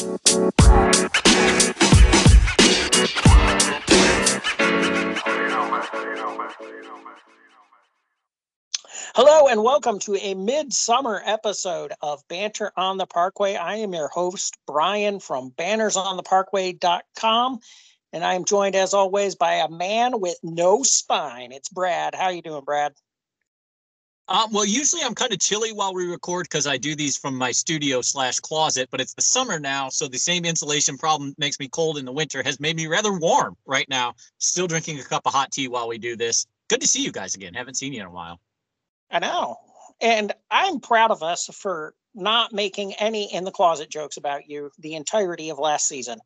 Hello and welcome to a midsummer episode of Banners on the Parkway. I am your host, Brian from bannersontheparkway.com. And I am joined as always by a man with no spine. It's Brad. How you doing, Brad? Um, well, usually I'm kind of chilly while we record because I do these from my studio slash closet, but it's the summer now, so the same insulation problem makes me cold in the winter has made me rather warm right now. Still drinking a cup of hot tea while we do this. Good to see you guys again. Haven't seen you in a while. I know. And I'm proud of us for not making any in the closet jokes about you the entirety of last season.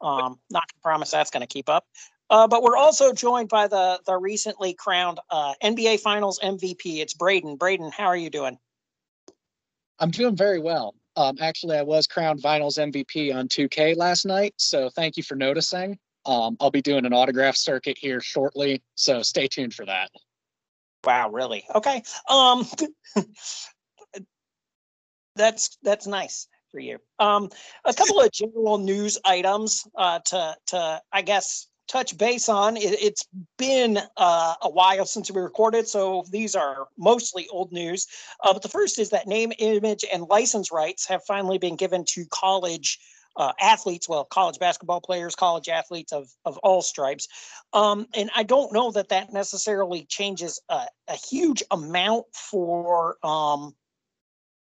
Um, not to promise that's going to keep up. Uh, but we're also joined by the the recently crowned uh, NBA Finals MVP. It's Braden. Braden, how are you doing? I'm doing very well. Um, actually, I was crowned Finals MVP on 2K last night, so thank you for noticing. Um, I'll be doing an autograph circuit here shortly, so stay tuned for that. Wow, really? Okay. Um, that's that's nice for you. Um, a couple of general news items uh, to to I guess touch base on. It, has been uh, a while since we recorded, so these are mostly old news. Uh, but the first is that name, image, and license rights have finally been given to college uh, athletes, well, college basketball players, college athletes of, of all stripes. Um, and I don't know that that necessarily changes a, a huge amount for um,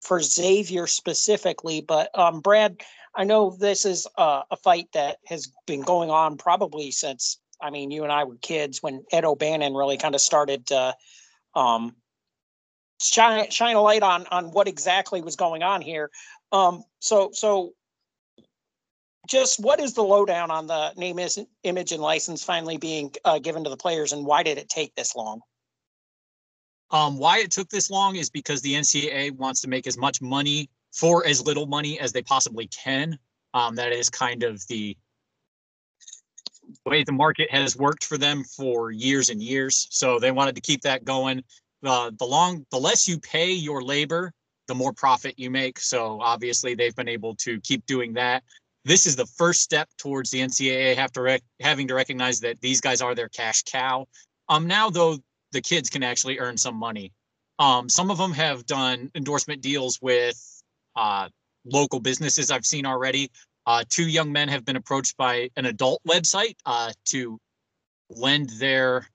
for Xavier specifically, but um, Brad, I know this is a, a fight that has been going on probably since I mean you and I were kids when Ed O'Bannon really kind of started to um, shine shine a light on on what exactly was going on here. Um, so so just what is the lowdown on the name is image and license finally being uh, given to the players and why did it take this long? Um, why it took this long is because the NCAA wants to make as much money for as little money as they possibly can. Um, that is kind of the way the market has worked for them for years and years. So they wanted to keep that going. Uh, the long, the less you pay your labor, the more profit you make. So obviously they've been able to keep doing that. This is the first step towards the NCAA have to rec- having to recognize that these guys are their cash cow. Um, now though the kids can actually earn some money. Um, some of them have done endorsement deals with uh, local businesses I've seen already. Uh, two young men have been approached by an adult website uh, to lend their,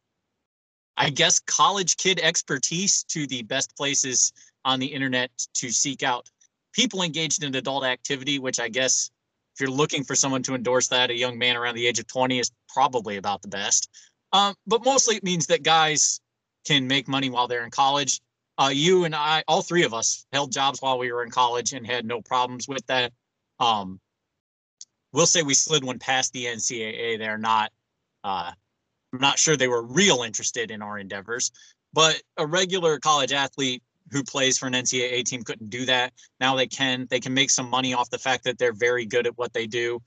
I guess, college kid expertise to the best places on the internet to seek out people engaged in adult activity, which I guess if you're looking for someone to endorse that, a young man around the age of 20 is probably about the best. Um, but mostly it means that guys can make money while they're in college. Uh, you and I, all three of us, held jobs while we were in college and had no problems with that. Um, we'll say we slid one past the NCAA. They're not. Uh, I'm not sure they were real interested in our endeavors, but a regular college athlete who plays for an NCAA team couldn't do that. Now they can. They can make some money off the fact that they're very good at what they do.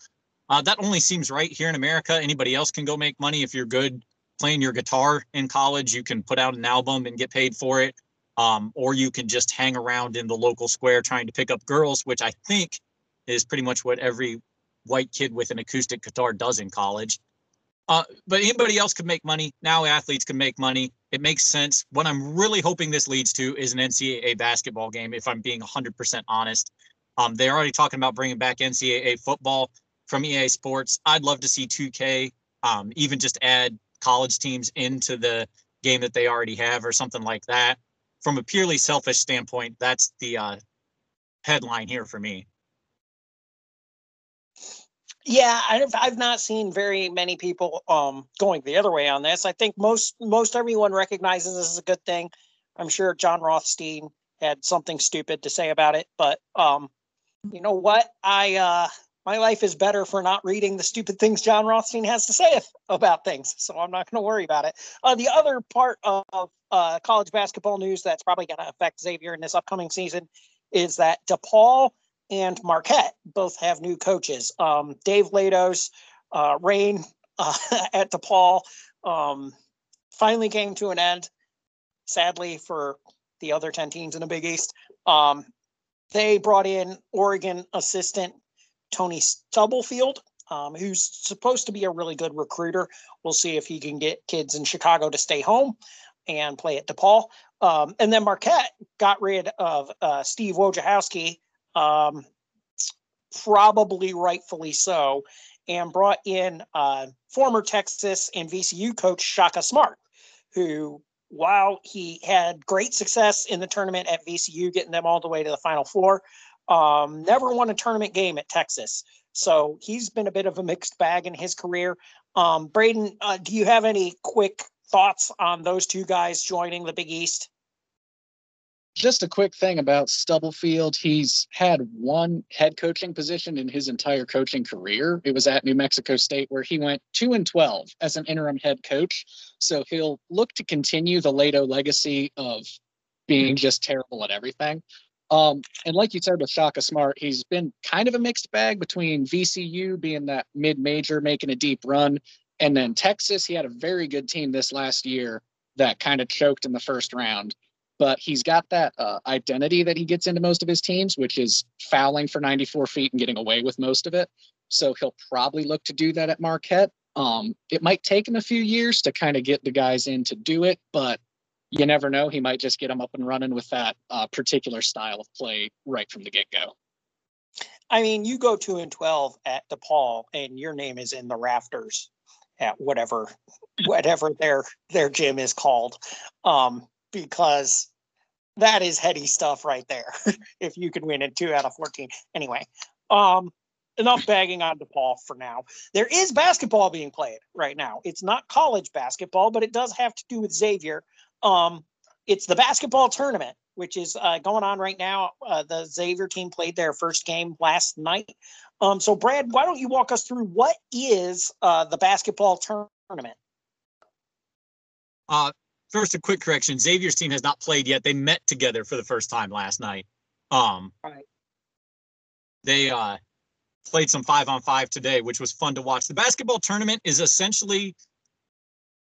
Uh, that only seems right here in America. Anybody else can go make money if you're good playing your guitar in college, you can put out an album and get paid for it. Um, or you can just hang around in the local square trying to pick up girls, which I think is pretty much what every white kid with an acoustic guitar does in college. Uh, but anybody else could make money. Now athletes can make money. It makes sense. What I'm really hoping this leads to is an NCAA basketball game, if I'm being 100% honest. Um, they're already talking about bringing back NCAA football from EA Sports. I'd love to see 2K um, even just add college teams into the game that they already have or something like that. From a purely selfish standpoint, that's the uh, headline here for me. Yeah, I've I've not seen very many people um going the other way on this. I think most most everyone recognizes this is a good thing. I'm sure Jon Rothstein had something stupid to say about it, but um you know what? I uh my life is better for not reading the stupid things Jon Rothstein has to say about things. So I'm not going to worry about it. Uh, the other part of uh, college basketball news that's probably going to affect Xavier in this upcoming season is that DePaul and Marquette both have new coaches. Um, Dave Leitao's uh, reign uh, at DePaul um, finally came to an end, sadly, for the other 10 teams in the Big East. Um, they brought in Oregon assistant Tony Stubblefield, um, who's supposed to be a really good recruiter. We'll see if he can get kids in Chicago to stay home and play at DePaul. Um, and then Marquette got rid of uh, Steve Wojciechowski, um, probably rightfully so, and brought in uh, former Texas and VCU coach Shaka Smart, who, while he had great success in the tournament at VCU, getting them all the way to the Final Four, um, never won a tournament game at Texas. So he's been a bit of a mixed bag in his career. Um, Braden, uh, do you have any quick thoughts on those two guys joining the Big East? Just a quick thing about Stubblefield. He's had one head coaching position in his entire coaching career. It was at New Mexico State, where he went two and 12 as an interim head coach. So he'll look to continue the Leitao legacy of being just terrible at everything. Um, and like you said with Shaka Smart, he's been kind of a mixed bag between VCU being that mid major, making a deep run, and then Texas. He had a very good team this last year that kind of choked in the first round. But he's got that uh, identity that he gets into most of his teams, which is fouling for 94 feet and getting away with most of it. So he'll probably look to do that at Marquette. Um, it might take him a few years to kind of get the guys in to do it, but you never know. He might just get them up and running with that uh, particular style of play right from the get go. I mean, you go two and twelve at DePaul, and your name is in the rafters at whatever whatever their their gym is called, um, because that is heady stuff right there. if you can win in two out of fourteen, anyway. Um, enough bagging on DePaul for now. There is basketball being played right now. It's not college basketball, but it does have to do with Xavier um, it's the basketball tournament, which is uh, going on right now. Uh, the Xavier team played their first game last night. Um, so, Brad, why don't you walk us through what is uh, the basketball tournament? Uh, first, a quick correction: Xavier's team has not played yet. They met together for the first time last night. Um, right. They uh, played some five on five today, which was fun to watch. The basketball tournament is essentially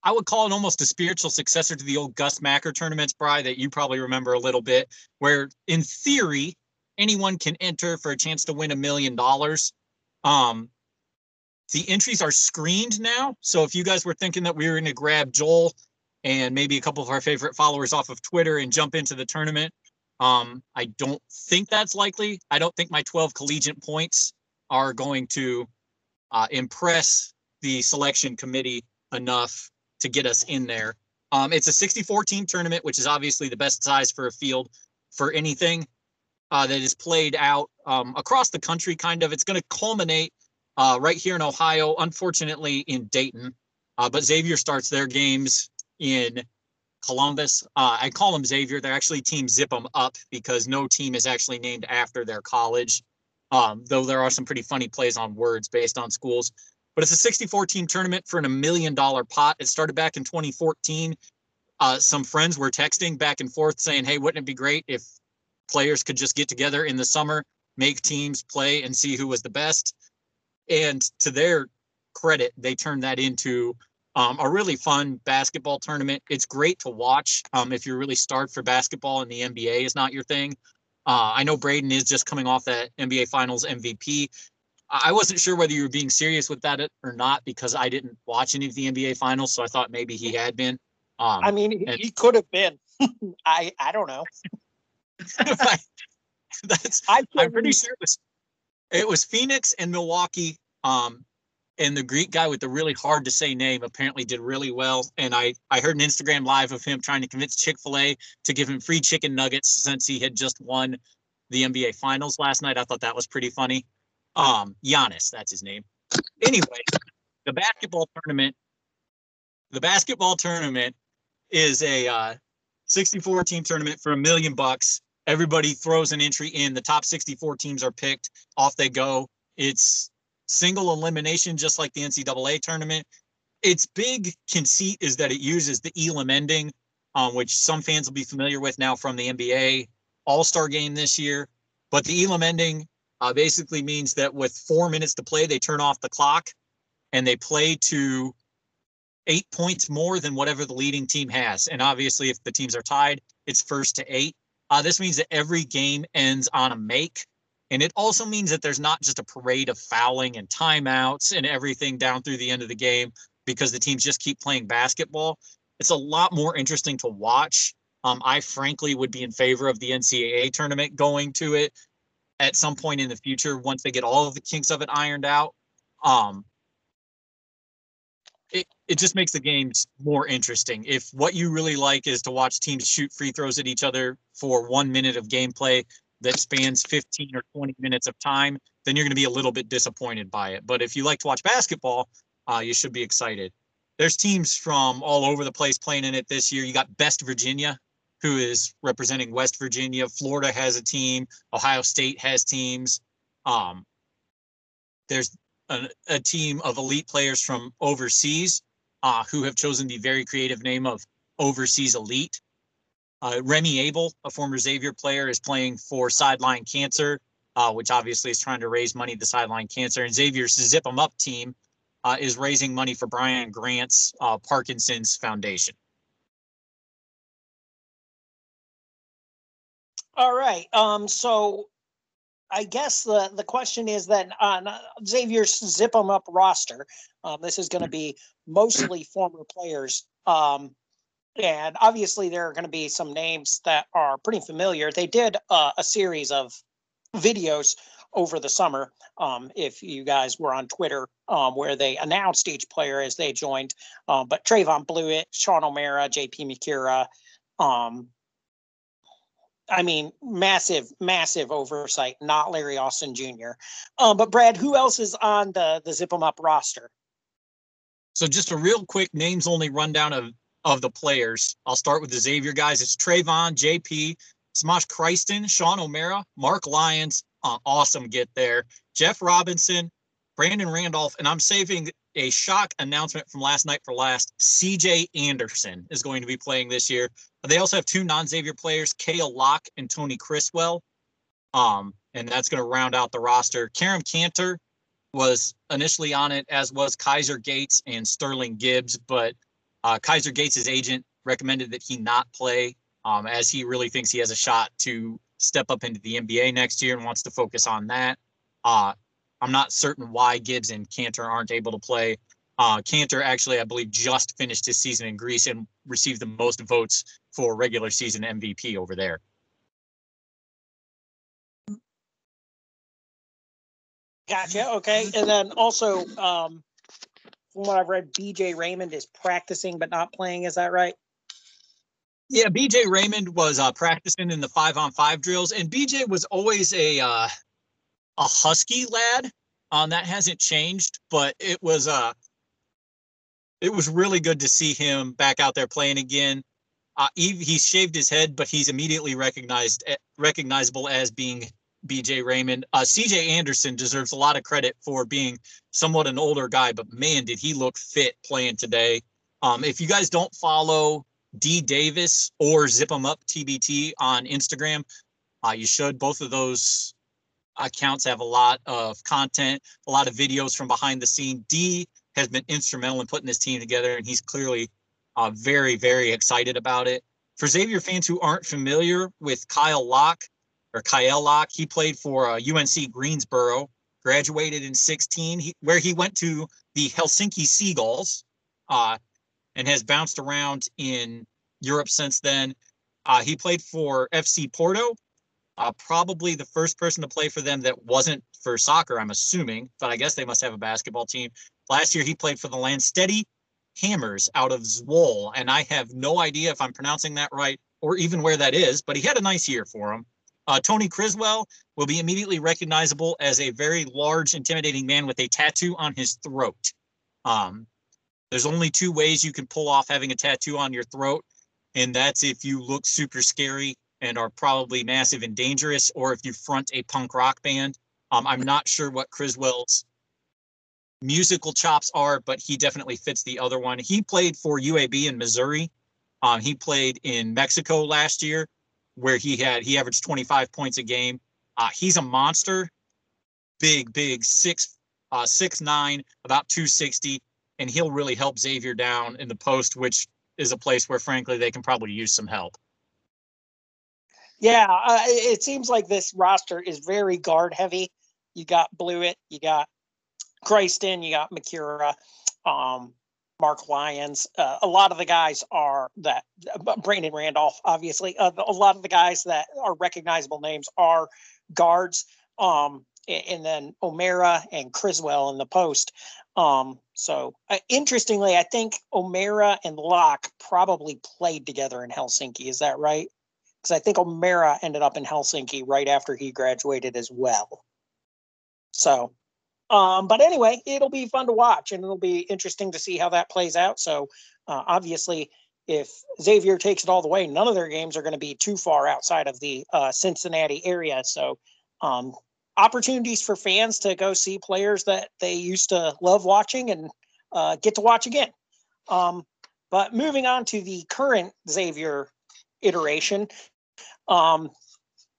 I would call it almost a spiritual successor to the old Gus Macker tournaments, Bry, that you probably remember a little bit, where in theory, anyone can enter for a chance to win a million dollars. Um, the entries are screened now. So if you guys were thinking that we were going to grab Joel and maybe a couple of our favorite followers off of Twitter and jump into the tournament, um, I don't think that's likely. I don't think my 12 collegiate points are going to uh, impress the selection committee enough to get us in there. Um, it's a 64 team tournament, which is obviously the best size for a field for anything uh, that is played out um, across the country. Kind of, it's going to culminate uh, right here in Ohio. Unfortunately, in Dayton, uh, but Xavier starts their games in Columbus. Uh, I call them Xavier. They're actually Team Zip them up because no team is actually named after their college. Um, though there are some pretty funny plays on words based on schools but it's a 64 team tournament for a million dollar pot. It started back in 2014. Uh, some friends were texting back and forth saying, Hey, wouldn't it be great if players could just get together in the summer, make teams play and see who was the best? And to their credit, they turned that into um, a really fun basketball tournament. It's great to watch um, if you're really starved for basketball and the NBA is not your thing. Uh, I know Braden is just coming off that NBA Finals MVP. I wasn't sure whether you were being serious with that or not because I didn't watch any of the NBA finals, so I thought maybe he had been. Um, I mean, and, he could have been. I I don't know. That's I am pretty sure it was it was Phoenix and Milwaukee. Um, and the Greek guy with the really hard to say name apparently did really well. And I I heard an Instagram live of him trying to convince Chick Fil A to give him free chicken nuggets since he had just won the NBA Finals last night. I thought that was pretty funny. Um, Giannis, that's his name. Anyway, the basketball tournament, the basketball tournament is a uh, 64 team tournament for a million bucks. Everybody throws an entry in. The top 64 teams are picked. Off they go. It's single elimination, just like the NCAA tournament. Its big conceit is that it uses the Elam ending, um, which some fans will be familiar with now from the NBA All Star game this year. But the Elam ending uh, basically means that with four minutes to play, they turn off the clock and they play to eight points more than whatever the leading team has. And obviously, if the teams are tied, it's first to eight. Uh, this means that every game ends on a make. And it also means that there's not just a parade of fouling and timeouts and everything down through the end of the game because the teams just keep playing basketball. It's a lot more interesting to watch. Um, I frankly would be in favor of the NCAA tournament going to it at some point in the future once they get all of the kinks of it ironed out. Um, it, it just makes the games more interesting. If what you really like is to watch teams shoot free throws at each other for one minute of gameplay that spans 15 or 20 minutes of time, then you're going to be a little bit disappointed by it. But if you like to watch basketball, uh, you should be excited. There's teams from all over the place playing in it this year. You got Best Virginia, who is representing West Virginia. Florida has a team. Ohio State has teams. Um, there's a, a team of elite players from overseas uh, who have chosen the very creative name of Overseas Elite. Uh, Remy Abell, a former Xavier player, is playing for Sideline Cancer, uh, which obviously is trying to raise money to Sideline Cancer. And Xavier's Zip 'em Up team uh, is raising money for Brian Grant's uh, Parkinson's Foundation. All right. Um, so I guess the, the question is that on uh, Xavier's zip 'em up roster, um, this is going to be mostly former players. Um, and obviously there are going to be some names that are pretty familiar. They did uh, a series of videos over the summer. Um, if you guys were on Twitter, um, where they announced each player as they joined, um, but Trevon Bluiett, Sean O'Mara, JP Macura, um, I mean, massive, massive oversight, not Larry Austin Jr. Um, but Brad, who else is on the the Zip 'em Up roster? So just a real quick names only rundown of of the players. I'll start with the Xavier guys. It's Trevon, JP, Semaj Christon, Sean O'Mara, Mark Lyons. Uh, awesome get there. Jeff Robinson, Brandon Randolph, and I'm saving a shock announcement from last night for last. CJ Anderson is going to be playing this year. They also have two non-Xavier players, Kayel Locke and Tony Criswell. Um, and that's going to round out the roster. Kerem Kanter was initially on it, as was Kaiser Gates and Sterling Gibbs, but uh, Kaiser Gates' agent recommended that he not play, um, as he really thinks he has a shot to step up into the NBA next year and wants to focus on that. Uh, I'm not certain why Gibbs and Kanter aren't able to play. Uh, Kanter actually, I believe, just finished his season in Greece and received the most votes for regular season MVP over there. Gotcha. Okay. And then also, um, from what I've read, BJ Raymond is practicing but not playing. Is that right? Yeah, BJ Raymond was uh, practicing in the five on five drills, and BJ was always a uh, a husky lad. Um, that hasn't changed, but it was uh it was really good to see him back out there playing again. Uh, he, he shaved his head, but he's immediately recognized eh, recognizable as being BJ Raymond. Uh, CJ Anderson deserves a lot of credit for being somewhat an older guy, but man, did he look fit playing today. Um, if you guys don't follow Dee Davis or Zip 'em Up TBT on Instagram, uh, you should. Both of those accounts have a lot of content, a lot of videos from behind the scene. D has been instrumental in putting this team together, and he's clearly uh, very, very excited about it. For Xavier fans who aren't familiar with Kyle Locke, or Kyle Locke. He played for uh, UNC Greensboro, graduated in 16, he, where he went to the Helsinki Seagulls uh, and has bounced around in Europe since then. Uh, he played for FC Porto, uh, probably the first person to play for them that wasn't for soccer, I'm assuming, but I guess they must have a basketball team. Last year, he played for the Landstede Hammers out of Zwolle, and I have no idea if I'm pronouncing that right or even where that is, but he had a nice year for him. Uh, Tony Criswell will be immediately recognizable as a very large, intimidating man with a tattoo on his throat. Um, there's only two ways you can pull off having a tattoo on your throat, and that's if you look super scary and are probably massive and dangerous, or if you front a punk rock band. Um, I'm not sure what Criswell's musical chops are, but he definitely fits the other one. He played for UAB in Missouri. Um, he played in Mexico last year where he had he averaged 25 points a game. Uh, he's a monster, big, big six, uh, six nine, about 260, and he'll really help Xavier down in the post, which is a place where, frankly, they can probably use some help. Yeah, uh, it seems like this roster is very guard heavy. You got Bluiett, you got Christon, you got Macura, um, Mark Lyons. Uh, a lot of the guys are that Brandon Randolph, obviously. Uh, a lot of the guys that are recognizable names are guards. Um, and then O'Mara and Criswell in the post. Um, so uh, interestingly, I think O'Mara and Locke probably played together in Helsinki. Is that right? Because I think O'Mara ended up in Helsinki right after he graduated as well. So, um, but anyway, it'll be fun to watch and it'll be interesting to see how that plays out. So, uh, obviously, if Xavier takes it all the way, none of their games are going to be too far outside of the uh, Cincinnati area. So, um, opportunities for fans to go see players that they used to love watching and uh, get to watch again. Um, but moving on to the current Xavier iteration, um,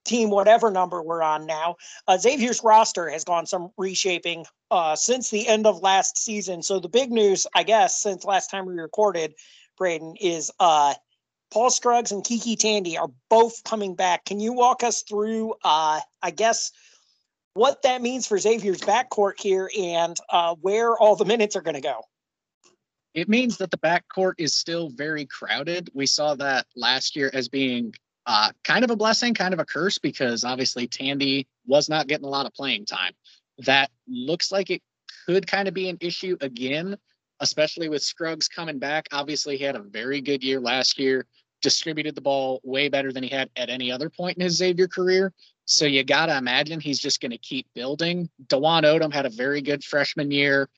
team whatever number we're on now, uh, Xavier's roster has gone some reshaping uh, since the end of last season. So the big news, I guess, since last time we recorded, Braden, is uh, Paul Scruggs and KyKy Tandy are both coming back. Can you walk us through, uh, I guess, what that means for Xavier's backcourt here and uh, where all the minutes are going to go. It means that the backcourt is still very crowded. We saw that last year as being uh, kind of a blessing, kind of a curse, because obviously Tandy was not getting a lot of playing time. That looks like it could kind of be an issue again, especially with Scruggs coming back. Obviously, he had a very good year last year, distributed the ball way better than he had at any other point in his Xavier career. So you got to imagine he's just going to keep building. Dwon Odom had a very good freshman year.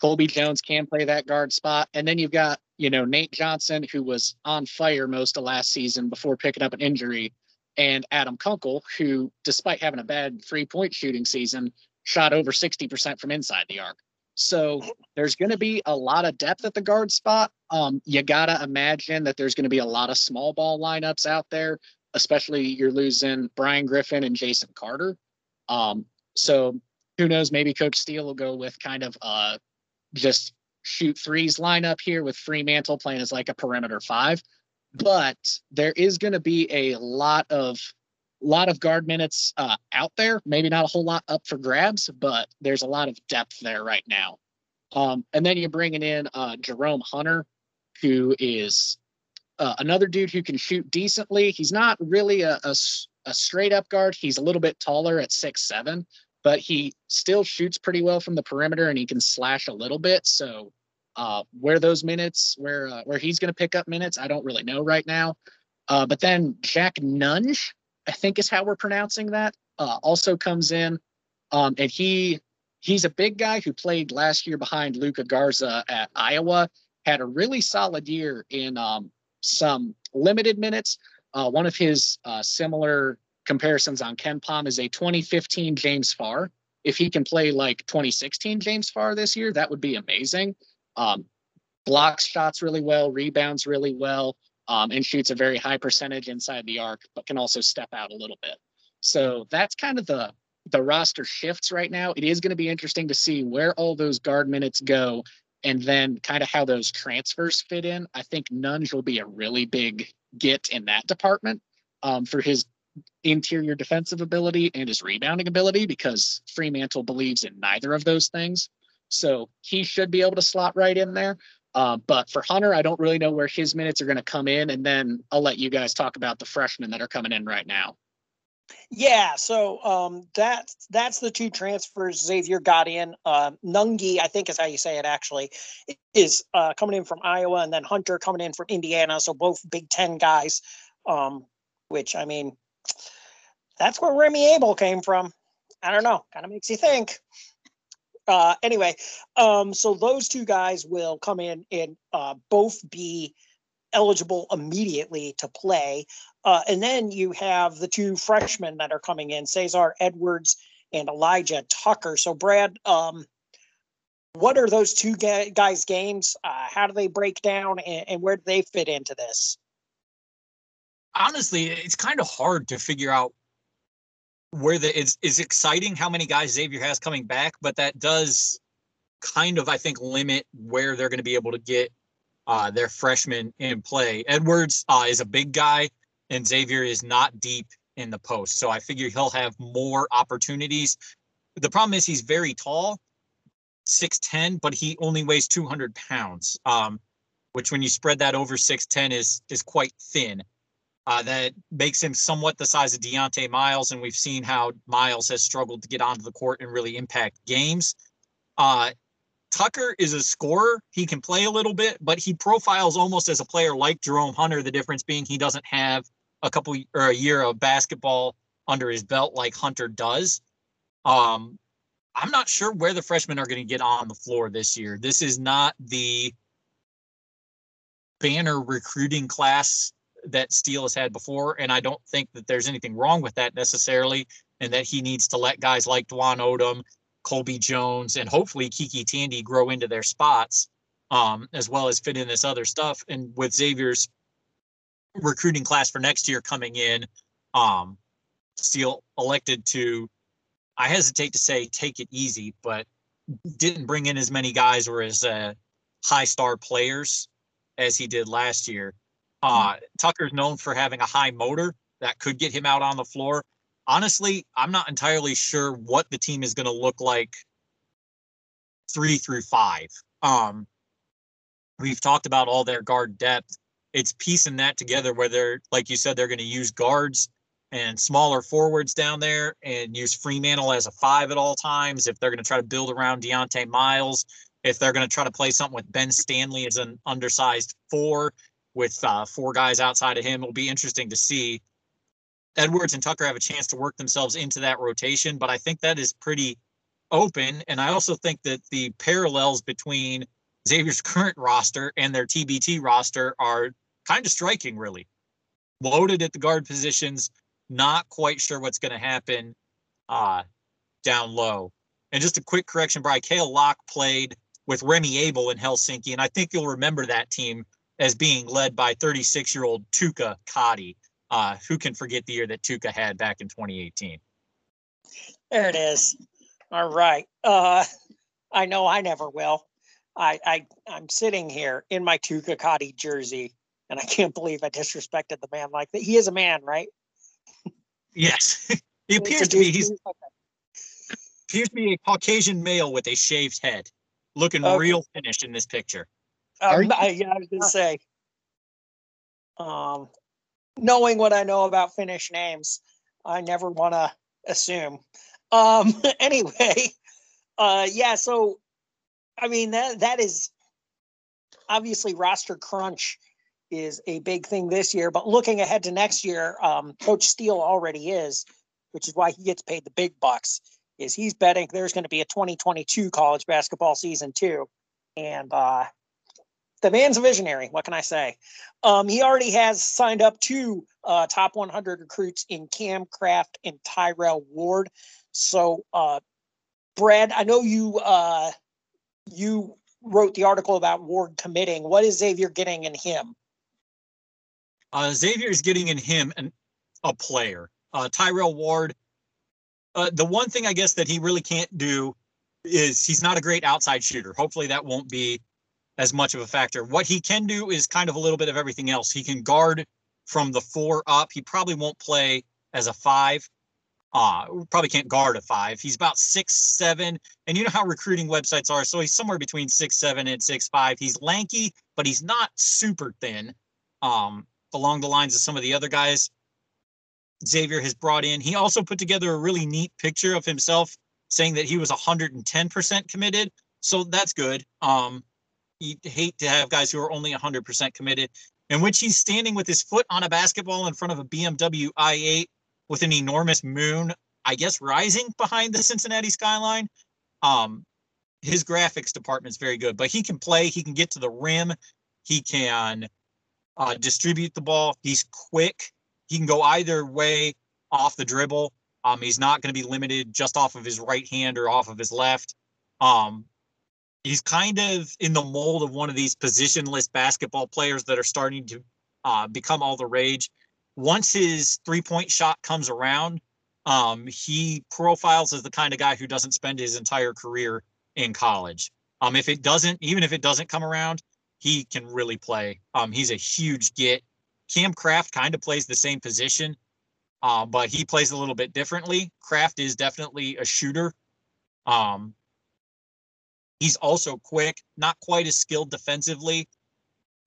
Colby Jones can play that guard spot. And then you've got, you know, Nate Johnson, who was on fire most of last season before picking up an injury, and Adam Kunkel, who, despite having a bad three point shooting season, shot over 60% from inside the arc. So there's going to be a lot of depth at the guard spot. Um, you got to imagine that there's going to be a lot of small ball lineups out there especially you're losing Bryan Griffin and Jason Carter. Um, so who knows? Maybe Coach Steele will go with kind of uh, just shoot threes lineup here with Freemantle playing as like a perimeter five. But there is going to be a lot of lot of guard minutes uh, out there. Maybe not a whole lot up for grabs, but there's a lot of depth there right now. Um, and then you're bringing in uh, Jerome Hunter, who is uh, another dude who can shoot decently. He's not really a, a, a, straight up guard. He's a little bit taller at six seven, but he still shoots pretty well from the perimeter and he can slash a little bit. So uh, where those minutes, where uh, where he's going to pick up minutes, I don't really know right now. Uh, but then Jack Nunge, I think is how we're pronouncing that, uh, also comes in, um, and he he's a big guy who played last year behind Luka Garza at Iowa. Had a really solid year in um, some limited minutes. Uh, one of his uh, similar comparisons on KenPom is a 2015 James Farr. If he can play like 2016 James Farr this year, that would be amazing. Um, blocks shots really well, rebounds really well, um, and shoots a very high percentage inside the arc, but can also step out a little bit. So that's kind of the the roster shifts right now. It is going to be interesting to see where all those guard minutes go and then kind of how those transfers fit in. I think Nunge will be a really big get in that department um, for his interior defensive ability and his rebounding ability because Freemantle believes in neither of those things. So he should be able to slot right in there. Uh, but for Hunter, I don't really know where his minutes are going to come in. And then I'll let you guys talk about the freshmen that are coming in right now. Yeah, so um, that's that's the two transfers Xavier got in. Uh, Nunge, I think is how you say it actually, is uh, coming in from Iowa, and then Hunter coming in from Indiana. So both Big Ten guys, um, which I mean, that's where Remy Abell came from. I don't know, kind of makes you think. Uh, anyway, um, so those two guys will come in and uh, both be eligible immediately to play. Uh, and then you have the two freshmen that are coming in, Cesare Edwards and Elijah Tucker. So, Brad, um, what are those two guys' games? Uh, how do they break down, and, and where do they fit into this? Honestly, it's kind of hard to figure out where the it's, it's exciting how many guys Xavier has coming back, but that does kind of I think limit where they're going to be able to get uh, their freshmen in play. Edwards uh, is a big guy, and Xavier is not deep in the post. So I figure he'll have more opportunities. The problem is he's very tall, 6'10, but he only weighs 200 pounds. Um, which when you spread that over 6'10 is is quite thin. Uh, that makes him somewhat the size of Dieonte Miles, and we've seen how Miles has struggled to get onto the court and really impact games. Uh, Tucker is a scorer. He can play a little bit, but he profiles almost as a player like Jerome Hunter. The difference being he doesn't have a couple or a year of basketball under his belt like Hunter does. Um, I'm not sure where the freshmen are going to get on the floor this year. This is not the banner recruiting class that Steele has had before. And I don't think that there's anything wrong with that necessarily, and that he needs to let guys like Dwon Odom, Colby Jones, and hopefully KyKy Tandy grow into their spots, um, as well as fit in this other stuff. And with Xavier's recruiting class for next year coming in, um, Steele elected to, I hesitate to say take it easy, but didn't bring in as many guys or as uh, high star players as he did last year. Uh, Tucker's known for having a high motor that could get him out on the floor. Honestly, I'm not entirely sure what the team is going to look like three through five. Um, we've talked about all their guard depth. It's piecing that together where they're, like you said, they're going to use guards and smaller forwards down there and use Freemantle as a five at all times. If they're going to try to build around Dieonte Miles, if they're going to try to play something with Ben Stanley as an undersized four with uh, four guys outside of him, it'll be interesting to see. Edwards and Tucker have a chance to work themselves into that rotation, but I think that is pretty open. And I also think that the parallels between Xavier's current roster and their TBT roster are kind of striking, really. Loaded at the guard positions, not quite sure what's going to happen uh, down low. And just a quick correction, Brian, Kayel Locke played with Remy Abell in Helsinki. And I think you'll remember that team as being led by 36 year old Tuukka Kadi. Uh, who can forget the year that Tuukka had back in 2018? There it is. All right. Uh, I know I never will. I, I I'm sitting here in my Tuukka Kadi jersey, and I can't believe I disrespected the man like that. He is a man, right? Yes, he appears to be. He's appears to be a Caucasian male with a shaved head, looking Okay. real finished in this picture. Um, I, yeah, I was gonna say. Um, knowing what I know about Finnish names, I never want to assume. Um, anyway, uh, yeah. So, I mean that that is obviously roster crunch is a big thing this year. But looking ahead to next year, um, Coach Steele already is, which is why he gets paid the big bucks. Is he's betting there's going to be a 2022 college basketball season too, and uh, the man's a visionary. What can I say? Um, he already has signed up two uh, top 100 recruits in Kam Craft and Tyrell Ward. So, uh, Brad, I know you uh, you wrote the article about Ward committing. What is Xavier getting in him? Uh, Xavier is getting in him an, a player. Uh, Tyrell Ward. Uh, the one thing I guess that he really can't do is he's not a great outside shooter. Hopefully that won't be as much of a factor. What he can do is kind of a little bit of everything else. He can guard from the four up. He probably won't play as a five. Uh, probably can't guard a five. He's about six seven, and you know how recruiting websites are. So he's somewhere between six seven and six five. He's lanky, but he's not super thin. Um, along the lines of some of the other guys Xavier has brought in. He also put together a really neat picture of himself saying that he was 110% committed. So that's good. Um, you hate to have guys who are only 100% committed, in which he's standing with his foot on a basketball in front of a BMW i8 with an enormous moon, I guess, rising behind the Cincinnati skyline. Um, his graphics department's very good, but he can play. He can get to the rim. He can uh, distribute the ball. He's quick. He can go either way off the dribble. Um, he's not going to be limited just off of his right hand or off of his left. Um, he's kind of in the mold of one of these positionless basketball players that are starting to uh, become all the rage. Once his three point shot comes around, um, he profiles as the kind of guy who doesn't spend his entire career in college. Um, if it doesn't, even if it doesn't come around, he can really play. Um, he's a huge get. Kam Craft kind of plays the same position. uh, but he plays a little bit differently. Craft is definitely a shooter. Um, he's also quick, not quite as skilled defensively,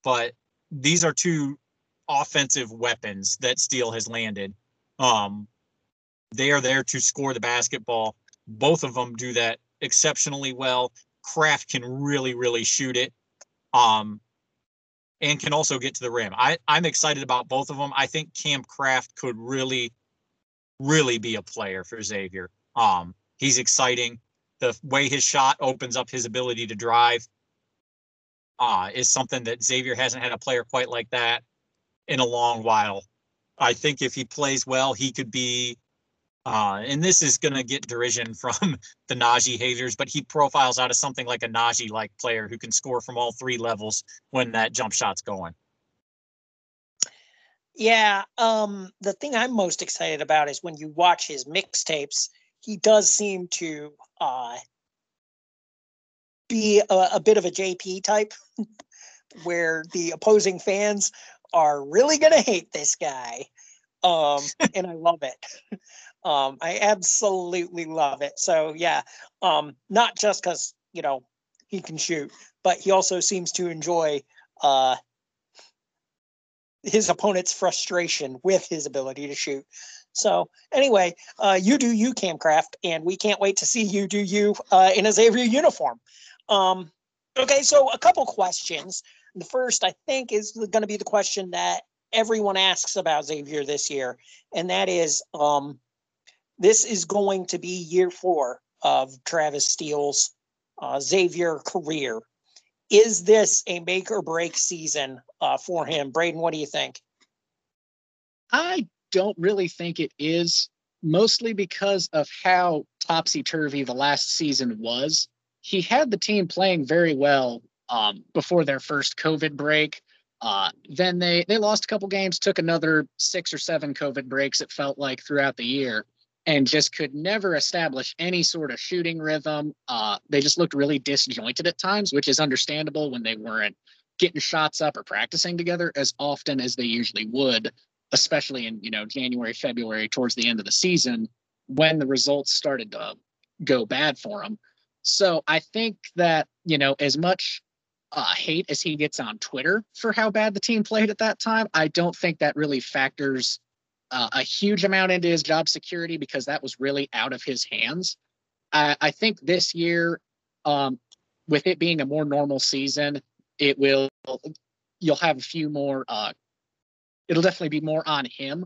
but these are two offensive weapons that Steele has landed. Um, they are there to score the basketball. Both of them do that exceptionally well. Craft can really, really shoot it. Um, and can also get to the rim. I, I'm excited about both of them. I think Kam Craft could really, really be a player for Xavier. Um, he's exciting. The way his shot opens up his ability to drive uh, is something that Xavier hasn't had a player quite like that in a long while. I think if he plays well, he could be uh, and this is going to get derision from the Naji haters, but he profiles out as something like a Naji like player who can score from all three levels when that jump shot's going. Yeah, um, the thing I'm most excited about is when you watch his mixtapes, he does seem to uh, be a, a bit of a JP type, where the opposing fans are really going to hate this guy. Um, and I love it. Um, I absolutely love it. So yeah, um, not just because you know he can shoot, but he also seems to enjoy uh, his opponent's frustration with his ability to shoot. So anyway, uh, you do you, Kam Craft, and we can't wait to see you do you uh, in a Xavier uniform. Um, okay, so a couple questions. The first, I think, is going to be the question that everyone asks about Xavier this year, and that is, um, this is going to be year four of Travis Steele's uh, Xavier career. Is this a make or break season uh, for him? Braden, what do you think? I don't really think it is, mostly because of how topsy turvy the last season was. He had the team playing very well um, before their first COVID break. Uh, then they they lost a couple games, took another six or seven COVID breaks. It felt like throughout the year, and just could never establish any sort of shooting rhythm. Uh, they just looked really disjointed at times, which is understandable when they weren't getting shots up or practicing together as often as they usually would, especially in you know January, February, towards the end of the season when the results started to go bad for him. So I think that you know as much uh, hate as he gets on Twitter for how bad the team played at that time, I don't think that really factors uh, a huge amount into his job security because that was really out of his hands. I, I think this year, um, with it being a more normal season, it will you'll have a few more. Uh, it'll definitely be more on him.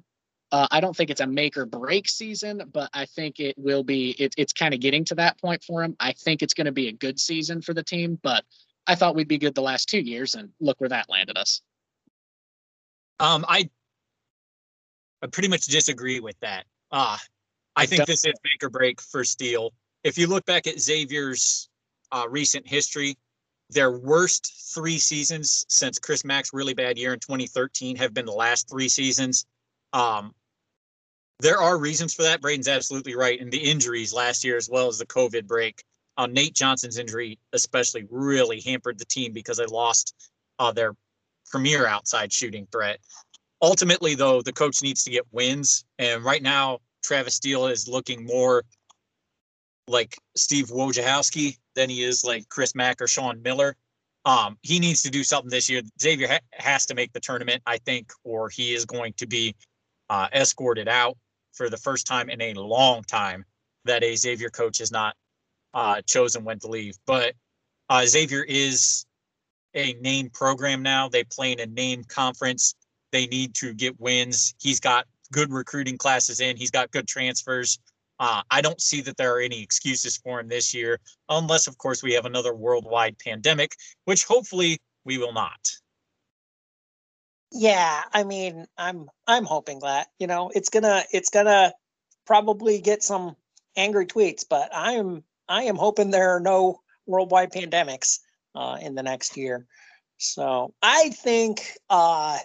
Uh, I don't think it's a make or break season, but I think it will be. It, it's kind of getting to that point for him. I think it's going to be a good season for the team, but I thought we'd be good the last two years, and look where that landed us. Um, I I pretty much disagree with that. Uh, I think this is make or break for Steele. If you look back at Xavier's uh, recent history, their worst three seasons since Chris Mack's really bad year in 2013 have been the last three seasons. Um, there are reasons for that. Braden's absolutely right. And the injuries last year, as well as the COVID break, uh, Nate Johnson's injury especially really hampered the team because they lost uh, their premier outside shooting threat ultimately, though, the coach needs to get wins. And right now, Travis Steele is looking more like Steve Wojciechowski than he is like Chris Mack or Sean Miller. Um, he needs to do something this year. Xavier ha- has to make the tournament, I think, or he is going to be uh, escorted out for the first time in a long time that a Xavier coach has not uh, chosen when to leave. But uh, Xavier is a name program now. They play in a name conference. They need to get wins. He's got good recruiting classes in. He's got good transfers. Uh, I don't see that there are any excuses for him this year, unless, of course, we have another worldwide pandemic, which hopefully we will not. Yeah, I mean, I'm I'm hoping that you know it's gonna it's gonna probably get some angry tweets, but I'm I am hoping there are no worldwide pandemics uh, in the next year. So I think uh,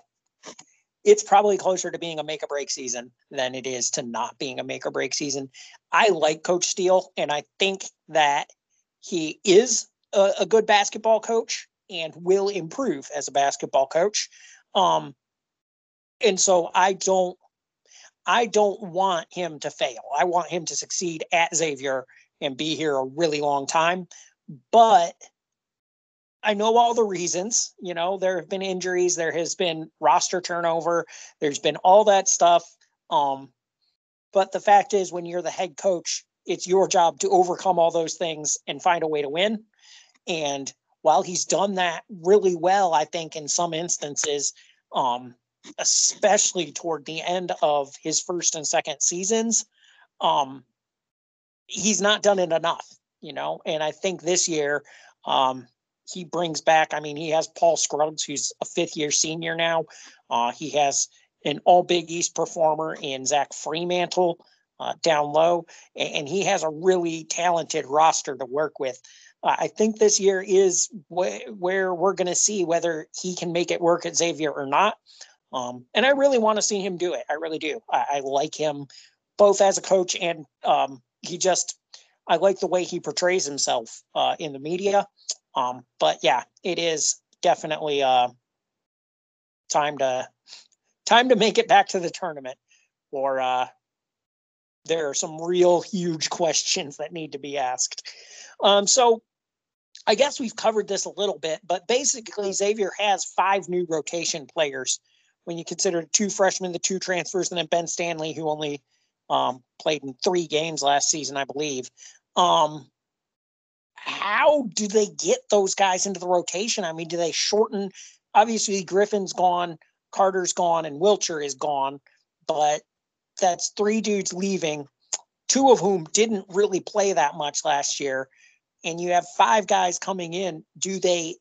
it's probably closer to being a make or break season than it is to not being a make or break season. I like Coach Steele, and I think that he is a, a good basketball coach and will improve as a basketball coach. Um, and so I don't, I don't want him to fail. I want him to succeed at Xavier and be here a really long time. But I know all the reasons. You know, there have been injuries, there has been roster turnover, there's been all that stuff. Um, but the fact is, when you're the head coach, it's your job to overcome all those things and find a way to win. And while he's done that really well, I think in some instances, um, especially toward the end of his first and second seasons, um, he's not done it enough, you know. And I think this year, um, he brings back. I mean, he has Paul Scruggs, who's a fifth year senior now. Uh, he has an All Big East performer in Zach Freemantle uh, down low, and he has a really talented roster to work with. Uh, I think this year is wh- where we're going to see whether he can make it work at Xavier or not. Um, and I really want to see him do it. I really do. I, I like him both as a coach and um, he just, I like the way he portrays himself uh, in the media. Um, but yeah, it is definitely uh, time to time to make it back to the tournament, or uh, there are some real huge questions that need to be asked. Um, so I guess we've covered this a little bit, but basically Xavier has five new rotation players when you consider two freshmen, the two transfers, and then Ben Stanley, who only um, played in three games last season, I believe. Um, how do they get those guys into the rotation? I mean, do they shorten? Obviously, Griffin's gone, Carter's gone, and Wilcher is gone, but that's three dudes leaving, two of whom didn't really play that much last year. And you have five guys coming in. Do they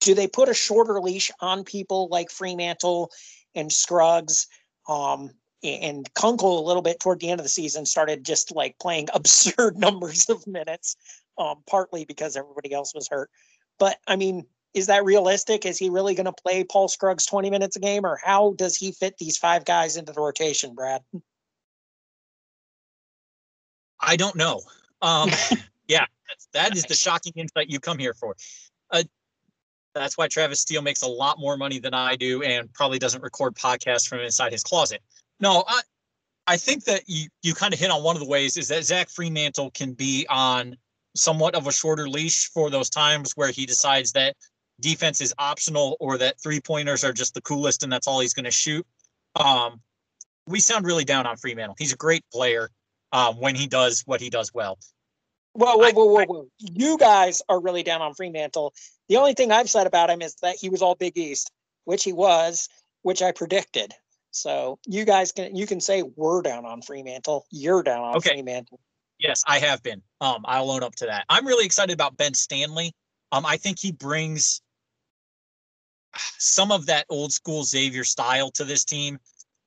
do they put a shorter leash on people like Freemantle and Scruggs? Um, and Kunkel a little bit toward the end of the season started just like playing absurd numbers of minutes, um, partly because everybody else was hurt. But I mean, is that realistic? Is he really going to play Paul Scruggs 20 minutes a game, or how does he fit these five guys into the rotation, Brad? I don't know. Um, yeah, that is the shocking insight you come here for. Uh, that's why Travis Steele makes a lot more money than I do and probably doesn't record podcasts from inside his closet. No, I I think that you you kind of hit on one of the ways is that Zach Freemantle can be on somewhat of a shorter leash for those times where he decides that defense is optional or that three pointers are just the coolest and that's all he's going to shoot. Um, we sound really down on Freemantle. He's a great player um, when he does what he does well. Whoa, whoa, whoa, whoa, whoa. You guys are really down on Freemantle. The only thing I've said about him is that he was all Big East, which he was, which I predicted. So you guys can you can say we're down on Freemantle. You're down on okay. Freemantle. Yes, I have been. Um, I'll own up to that. I'm really excited about Ben Stanley. Um, I think he brings some of that old school Xavier style to this team.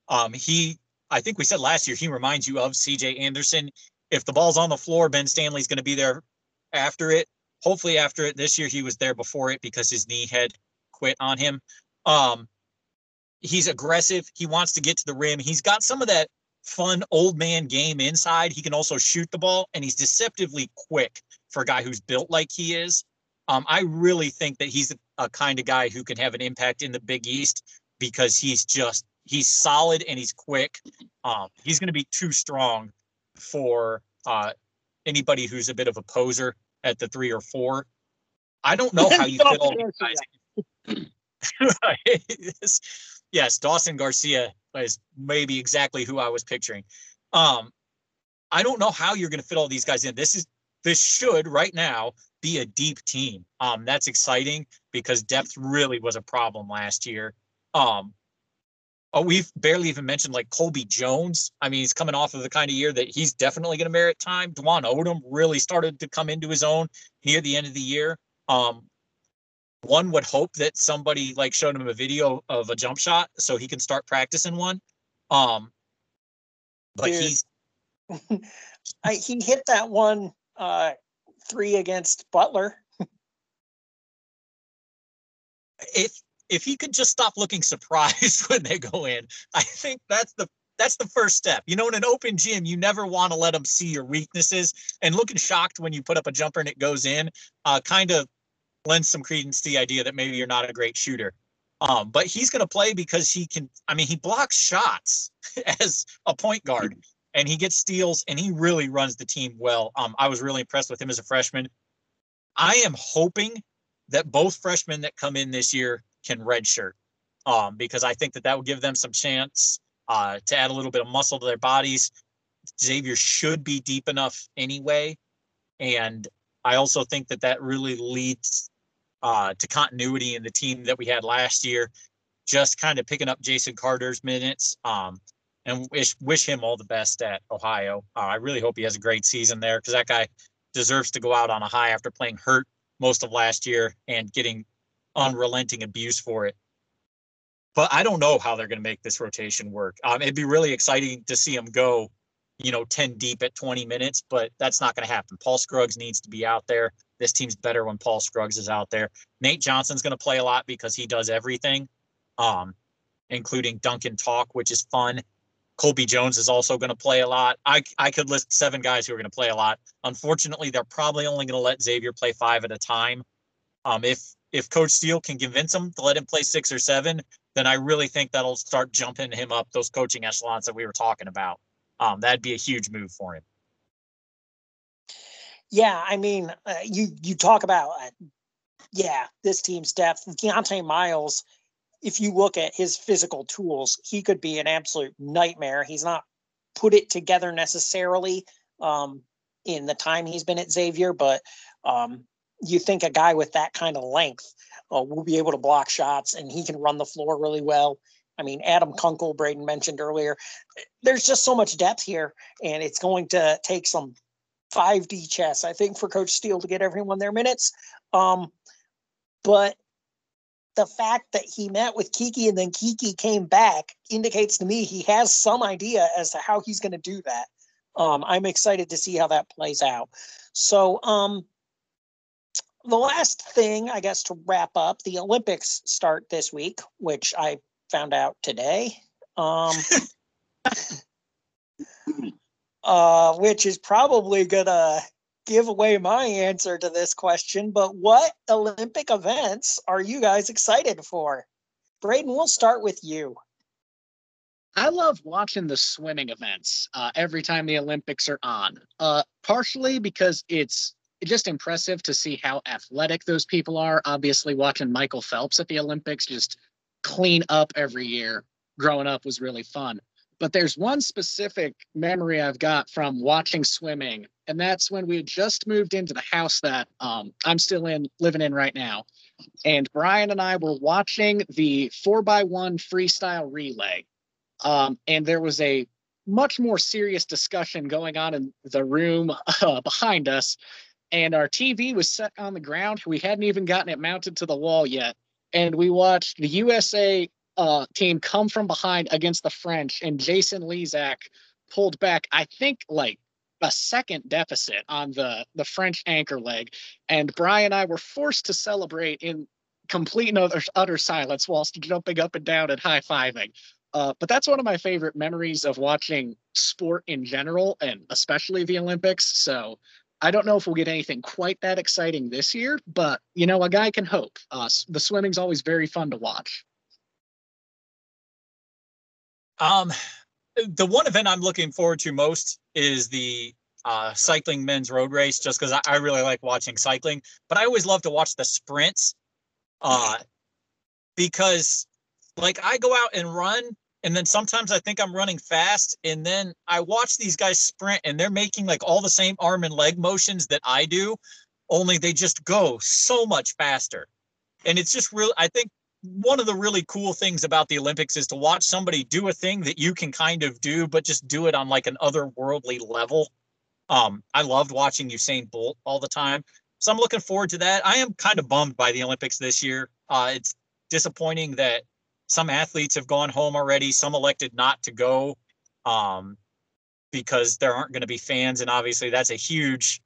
Um, he, I think we said last year, he reminds you of CJ Anderson. If the ball's on the floor, Ben Stanley's going to be there after it. Hopefully, after it this year, he was there before it because his knee had quit on him. Um, he's aggressive. He wants to get to the rim. He's got some of that fun old man game inside. He can also shoot the ball, and he's deceptively quick for a guy who's built like he is. Um, I really think that he's a, kind of guy who can have an impact in the Big East because he's just he's solid and he's quick. Um, he's going to be too strong for uh, anybody who's a bit of a poser at the three or four. I don't know how you fit all these guys. yes, Dawson Garcia is maybe exactly who I was picturing. Um, I don't know how you're going to fit all these guys in. This is this should right now be a deep team. Um, that's exciting because depth really was a problem last year. Um, oh, we've barely even mentioned like Colby Jones. I mean, he's coming off of the kind of year that he's definitely going to merit time. Dwon Odom really started to come into his own near the end of the year. Um, one would hope that somebody like showed him a video of a jump shot so he can start practicing one. Um, but Dude. he's I, he hit that one uh, three against Butler. if if he could just stop looking surprised when they go in, I think that's the that's the first step. You know, in an open gym, you never want to let them see your weaknesses. And looking shocked when you put up a jumper and it goes in, uh, kind of lends some credence to the idea that maybe you're not a great shooter. Um, but he's going to play because he can. I mean, he blocks shots as a point guard, and he gets steals, and he really runs the team well. Um, I was really impressed with him as a freshman. I am hoping that both freshmen that come in this year can redshirt, um, because I think that that will give them some chance uh, to add a little bit of muscle to their bodies. Xavier should be deep enough anyway, and I also think that that really leads uh, to continuity in the team that we had last year. Just kind of picking up Jason Carter's minutes, um, and wish wish him all the best at Ohio. Uh, I really hope he has a great season there because that guy deserves to go out on a high after playing hurt most of last year and getting unrelenting abuse for it. But I don't know how they're going to make this rotation work. Um, it'd be really exciting to see him go, you know, 10 deep at 20 minutes, but that's not going to happen. Paul Scruggs needs to be out there. This team's better when Paul Scruggs is out there. Nate Johnson's going to play a lot because he does everything, um, including Duncan talk, which is fun. Colby Jones is also going to play a lot. I, I could list seven guys who are going to play a lot. Unfortunately, they're probably only going to let Xavier play five at a time. Um, if if Coach Steele can convince him to let him play six or seven, then I really think that'll start jumping him up those coaching echelons that we were talking about. Um, that'd be a huge move for him. Yeah, I mean, uh, you you talk about uh, yeah, this team's depth. Dieonte Miles if you look at his physical tools, he could be an absolute nightmare. He's not put it together necessarily um, in the time he's been at Xavier, but um, you think a guy with that kind of length uh, will be able to block shots and he can run the floor really well. I mean, Adam Kunkel, Braden mentioned earlier, there's just so much depth here, and it's going to take some 5D chess, I think, for Coach Steele to get everyone their minutes. Um, but the fact that he met with KyKy and then KyKy came back indicates to me he has some idea as to how he's going to do that. Um, I'm excited to see how that plays out. So, um, the last thing, I guess, to wrap up, the Olympics start this week, which I found out today. Um, uh, which is probably gonna give away my answer to this question, but what Olympic events are you guys excited for? Braden, we'll start with you. I love watching the swimming events uh, every time the Olympics are on. Uh, partially because it's just impressive to see how athletic those people are. Obviously, watching Michael Phelps at the Olympics just clean up every year growing up was really fun. But there's one specific memory I've got from watching swimming and that's when we had just moved into the house that um, I'm still in, living in right now. And Brian and I were watching the four by one freestyle relay, um, and there was a much more serious discussion going on in the room uh, behind us. And our TV was set on the ground. We hadn't even gotten it mounted to the wall yet. And we watched the USA uh, team come from behind against the French, and Jason Lezak pulled back, I think, like a second deficit on the the French anchor leg, and Brian and I were forced to celebrate in complete and utter, utter silence whilst jumping up and down and high fiving. Uh, but that's one of my favorite memories of watching sport in general, and especially the Olympics. So I don't know if we'll get anything quite that exciting this year, but you know, a guy can hope. Uh, the swimming's always very fun to watch. Um, the one event I'm looking forward to most is the uh, cycling men's road race, just because I, I, really like watching cycling. But I always love to watch the sprints, uh, because like I go out and run, and then sometimes I think I'm running fast, and then I watch these guys sprint, and they're making like all the same arm and leg motions that I do, only they just go so much faster. And it's just real. I think one of the really cool things about the Olympics is to watch somebody do a thing that you can kind of do, but just do it on like an otherworldly level. Um, I loved watching Usain Bolt all the time. So I'm looking forward to that. I am kind of bummed by the Olympics this year. Uh, it's disappointing that some athletes have gone home already. Some elected not to go um, because there aren't going to be fans. And obviously, that's a huge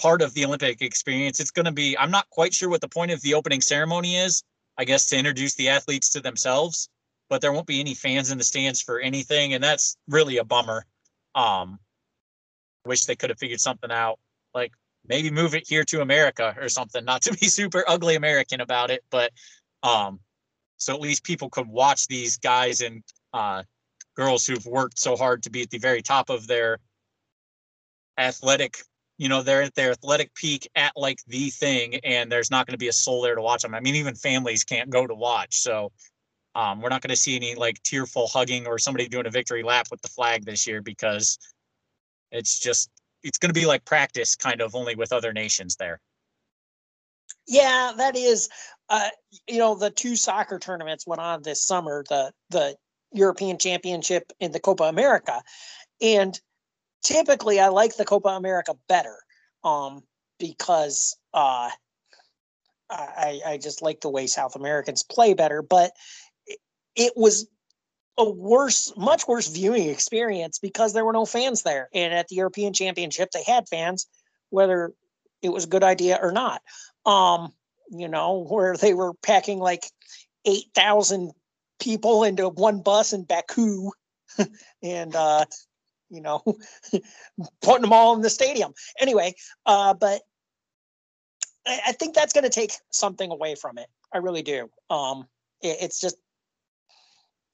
part of the Olympic experience. It's going to be, I'm not quite sure what the point of the opening ceremony is, I guess, to introduce the athletes to themselves. But there won't be any fans in the stands for anything, and that's really a bummer. Um, wish they could have figured something out, like maybe move it here to America or something. Not to be super ugly American about it, but um, So at least people could watch these guys and uh, girls who've worked so hard to be at the very top of their athletic, you know, they're at their athletic peak at like the thing, and there's not going to be a soul there to watch them. I mean, even families can't go to watch. So um, we're not going to see any like tearful hugging or somebody doing a victory lap with the flag this year because it's just it's going to be like practice kind of only with other nations there. Yeah, that is, uh, you know, the two soccer tournaments went on this summer, the the European Championship and the Copa America, and typically I like the Copa America better, um, because uh, I I just like the way South Americans play better, but it, was a worse, much worse viewing experience because there were no fans there. And at the European Championship, they had fans, whether it was a good idea or not. Um, you know, where they were packing like 8,000 people into one bus in Baku and, uh, you know, putting them all in the stadium. Anyway, uh, but I, I think that's going to take something away from it. I really do. Um, it, it's just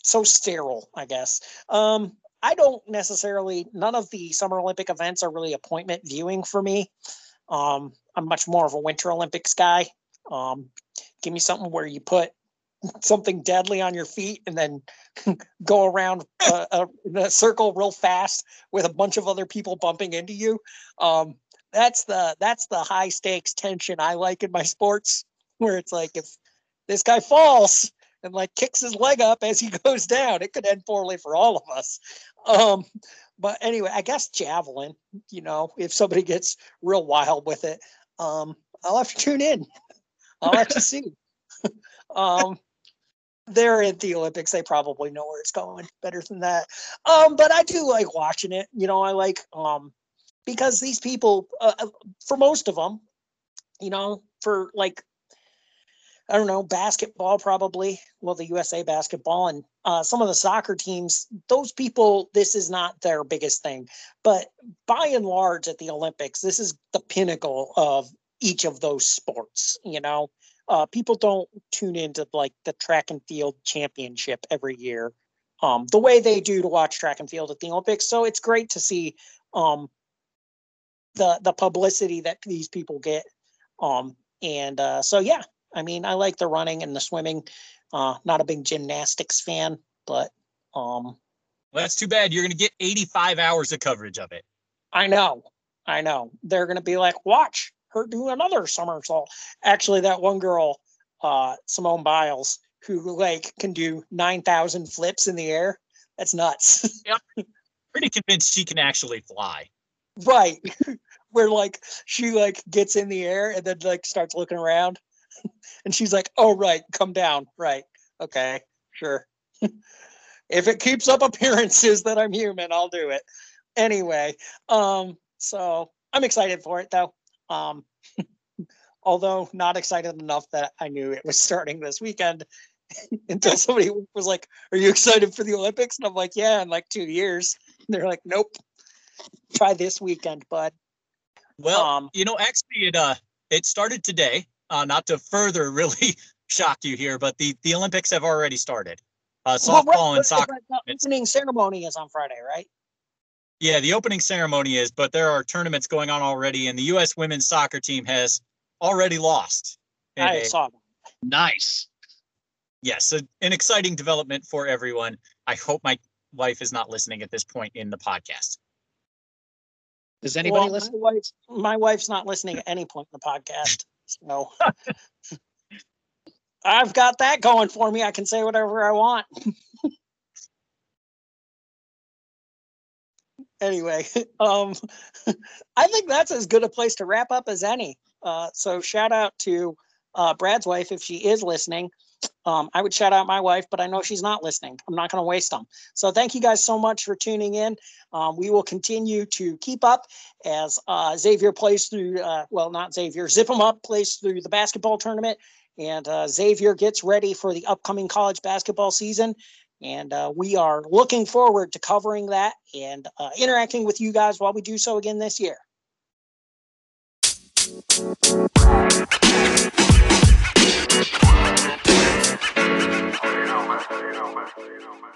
so sterile, I guess. Um, I don't necessarily, none of the Summer Olympic events are really appointment viewing for me. Um, I'm much more of a Winter Olympics guy. Um, give me something where you put something deadly on your feet and then go around a, a, in a circle real fast with a bunch of other people bumping into you. Um, that's the that's the high stakes tension I like in my sports, where it's like if this guy falls, and like kicks his leg up as he goes down. It could end poorly for all of us. Um, but anyway, I guess javelin, you know, if somebody gets real wild with it, um, I'll have to tune in. I'll have to see. um, they're at the Olympics. They probably know where it's going better than that. Um, but I do like watching it. You know, I like um, because these people, uh, uh for most of them, you know, for like I don't know, basketball probably. Well, the USA basketball and uh, some of the soccer teams, those people, this is not their biggest thing. But by and large, at the Olympics, this is the pinnacle of each of those sports. You know, uh, people don't tune into like the track and field championship every year um, the way they do to watch track and field at the Olympics. So it's great to see um, the the publicity that these people get. Um, and uh, so yeah, I mean, I like the running and the swimming. Uh, not a big gymnastics fan, but um, well, that's too bad. You're going to get 85 hours of coverage of it. I know, I know. They're going to be like, watch her do another somersault. Actually, that one girl, uh, Simone Biles, who like can do 9,000 flips in the air. That's nuts. yep. Pretty convinced she can actually fly. Right. Where like she like gets in the air and then like starts looking around. and she's like, "Oh right, come down, right, okay, sure." if it keeps up appearances that I'm human, I'll do it. Anyway, um, so I'm excited for it though. Um, although not excited enough that I knew it was starting this weekend until somebody was like, "Are you excited for the Olympics?" And I'm like, "Yeah, in like two years." And they're like, "Nope, try this weekend, bud." Well, um, you know, actually, it uh, it started today uh, not to further really shock you here, but the, the Olympics have already started. Uh, softball well, right, and soccer. The opening ceremony is on Friday, right? Yeah, the opening ceremony is, but there are tournaments going on already, and the U.S. women's soccer team has already lost. I a, saw that. Nice. Yes, a, an exciting development for everyone. I hope my wife is not listening at this point in the podcast. Does anybody well, listen? My wife's, my wife's not listening at any point in the podcast. So I've got that going for me. I can say whatever I want. Anyway, um, I think that's as good a place to wrap up as any. Uh, so shout out to uh, Brad's wife if she is listening. Um, I would shout out my wife, but I know she's not listening. I'm not going to waste them. So thank you guys so much for tuning in. Um, we will continue to keep up as uh, Xavier plays through, uh, well, not Xavier, Zip Zip 'em Up plays through the basketball tournament, and uh, Xavier gets ready for the upcoming college basketball season. And uh, we are looking forward to covering that and uh, interacting with you guys while we do so again this year. You know, man. You know, man. You know, man.